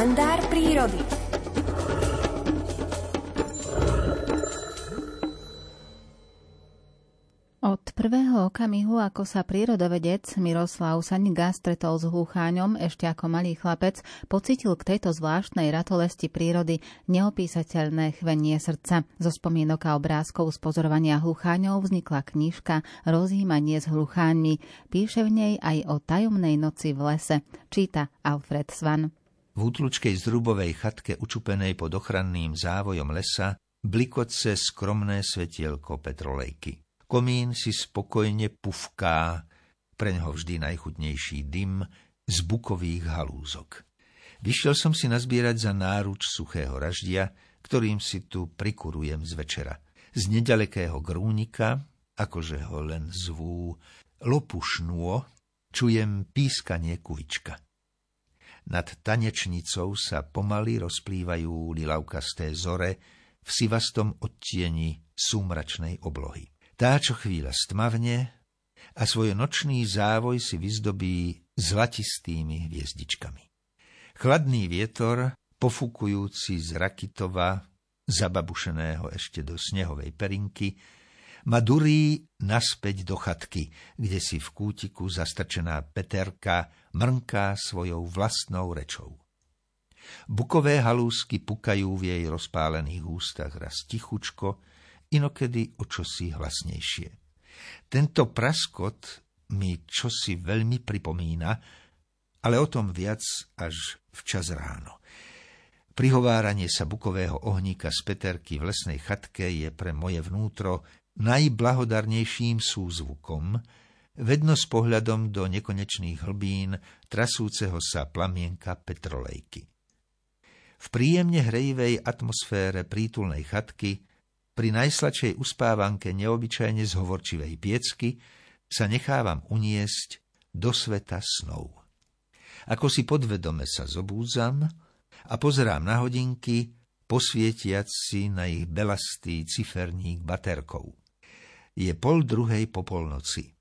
kalendár prírody. Od prvého okamihu, ako sa prírodovedec Miroslav Saňga stretol s hlucháňom ešte ako malý chlapec, pocitil k tejto zvláštnej ratolesti prírody neopísateľné chvenie srdca. Zo spomienok a obrázkov z pozorovania hlucháňov vznikla knižka Rozjímanie s hlucháňmi. Píše v nej aj o tajomnej noci v lese. Číta Alfred Svan. V útlučkej zdrubovej chatke učupenej pod ochranným závojom lesa blikoce skromné svetielko petrolejky. Komín si spokojne pufká, preňho vždy najchutnejší dym z bukových halúzok. Vyšiel som si nazbierať za náruč suchého raždia, ktorým si tu prikurujem z večera. Z nedalekého grúnika, akože ho len zvú lopušnúo, čujem pískanie kuvička. Nad tanečnicou sa pomaly rozplývajú lilavkasté zore v sivastom odtieni súmračnej oblohy. Tá, čo chvíľa stmavne a svoj nočný závoj si vyzdobí zlatistými hviezdičkami. Chladný vietor, pofúkujúci z Rakitova, zababušeného ešte do snehovej perinky, ma durí naspäť do chatky, kde si v kútiku zastrčená Peterka mrnká svojou vlastnou rečou. Bukové halúsky pukajú v jej rozpálených ústach raz tichučko, inokedy o čosi hlasnejšie. Tento praskot mi čosi veľmi pripomína, ale o tom viac až včas ráno. Prihováranie sa bukového ohníka z Peterky v lesnej chatke je pre moje vnútro najblahodarnejším súzvukom, vedno s pohľadom do nekonečných hlbín trasúceho sa plamienka petrolejky. V príjemne hrejivej atmosfére prítulnej chatky, pri najslačej uspávanke neobyčajne zhovorčivej piecky, sa nechávam uniesť do sveta snov. Ako si podvedome sa zobúdzam a pozerám na hodinky, posvietiac si na ich belastý ciferník baterkou. Je pol druhej po polnoci.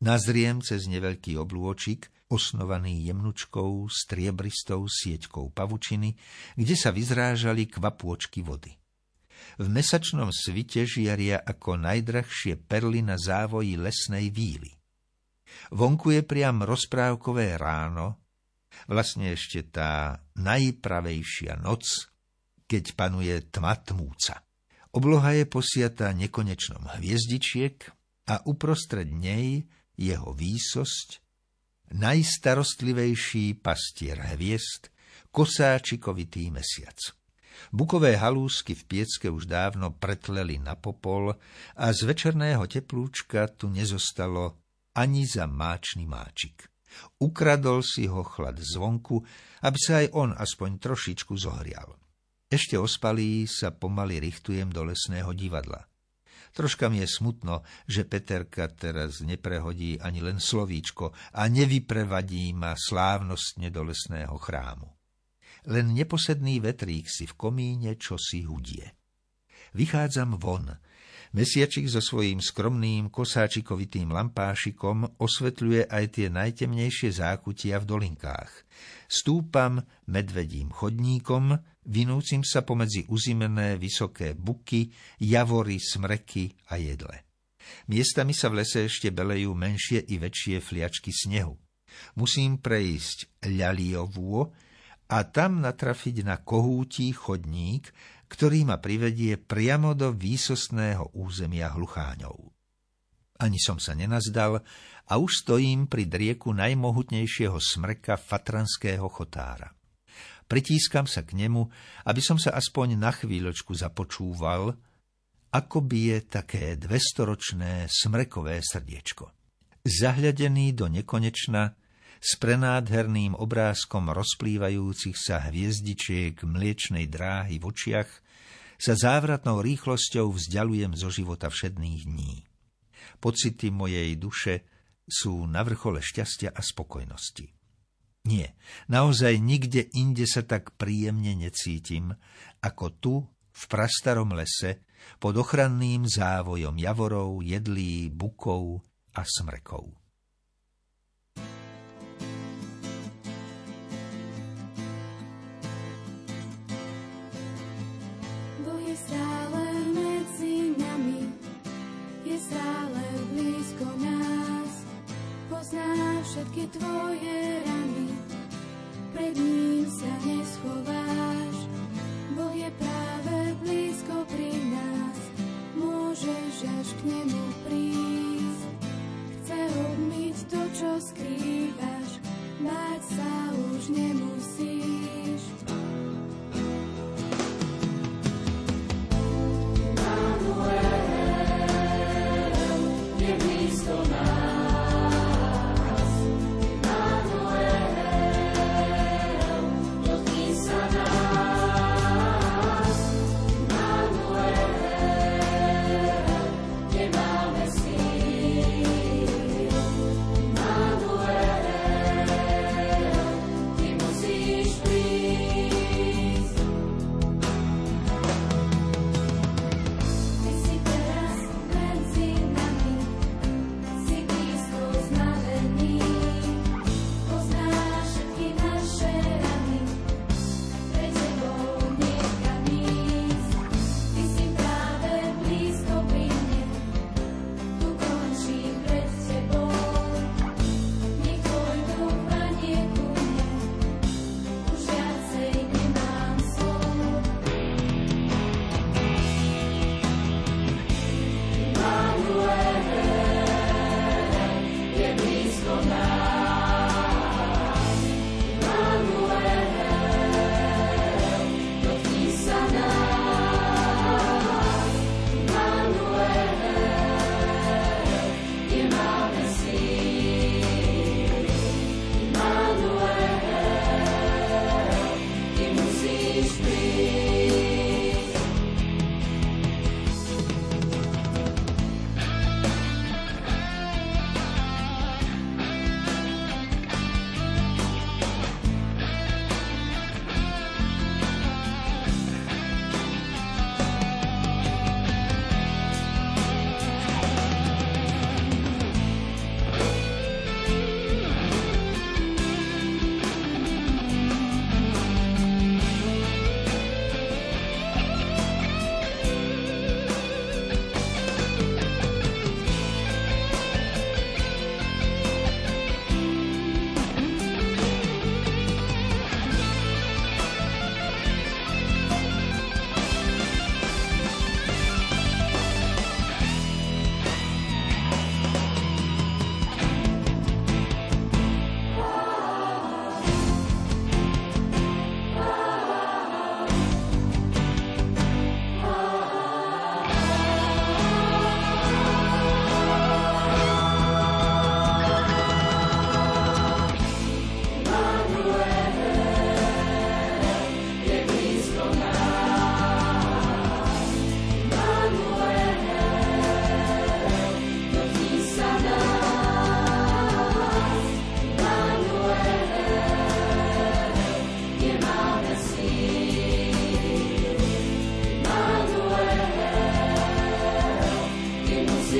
Nazriem cez neveľký oblôčik, osnovaný jemnučkou, striebristou sieťkou pavučiny, kde sa vyzrážali kvapôčky vody. V mesačnom svite žiaria ako najdrahšie perly na závoji lesnej víly. Vonku je priam rozprávkové ráno, vlastne ešte tá najpravejšia noc, keď panuje tma tmúca. Obloha je posiatá nekonečnom hviezdičiek a uprostred nej jeho výsosť, najstarostlivejší pastier hviezd, kosáčikovitý mesiac. Bukové halúsky v piecke už dávno pretleli na popol a z večerného teplúčka tu nezostalo ani za máčný máčik. Ukradol si ho chlad zvonku, aby sa aj on aspoň trošičku zohrial. Ešte ospalý sa pomaly richtujem do lesného divadla. Troška mi je smutno, že Peterka teraz neprehodí ani len slovíčko a nevyprevadí ma slávnostne do lesného chrámu. Len neposedný vetrík si v komíne čosi hudie. Vychádzam von, Mesiačik so svojím skromným kosáčikovitým lampášikom osvetľuje aj tie najtemnejšie zákutia v dolinkách. Stúpam medvedím chodníkom, vinúcim sa pomedzi uzimené vysoké buky, javory, smreky a jedle. Miestami sa v lese ešte belejú menšie i väčšie fliačky snehu. Musím prejsť ľaliovú a tam natrafiť na kohútí chodník, ktorý ma privedie priamo do výsostného územia hlucháňov. Ani som sa nenazdal a už stojím pri drieku najmohutnejšieho smrka fatranského chotára. Pritískam sa k nemu, aby som sa aspoň na chvíľočku započúval, ako bije také dvestoročné smrekové srdiečko. Zahľadený do nekonečna, s prenádherným obrázkom rozplývajúcich sa hviezdičiek mliečnej dráhy v očiach, sa závratnou rýchlosťou vzdialujem zo života všedných dní. Pocity mojej duše sú na vrchole šťastia a spokojnosti. Nie, naozaj nikde inde sa tak príjemne necítim, ako tu, v prastarom lese, pod ochranným závojom javorov, jedlí, bukov a smrekov. stále medzi nami, je stále blízko nás. Pozná všetky tvoje rany, pred ním sa neschováš. Boh je práve blízko pri nás, môžeš až k nemu prísť. Chce obmyť to, čo skrývaš, báť sa už nemusíš.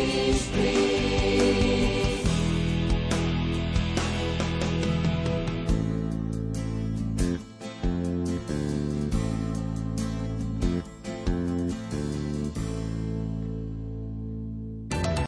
Please, please.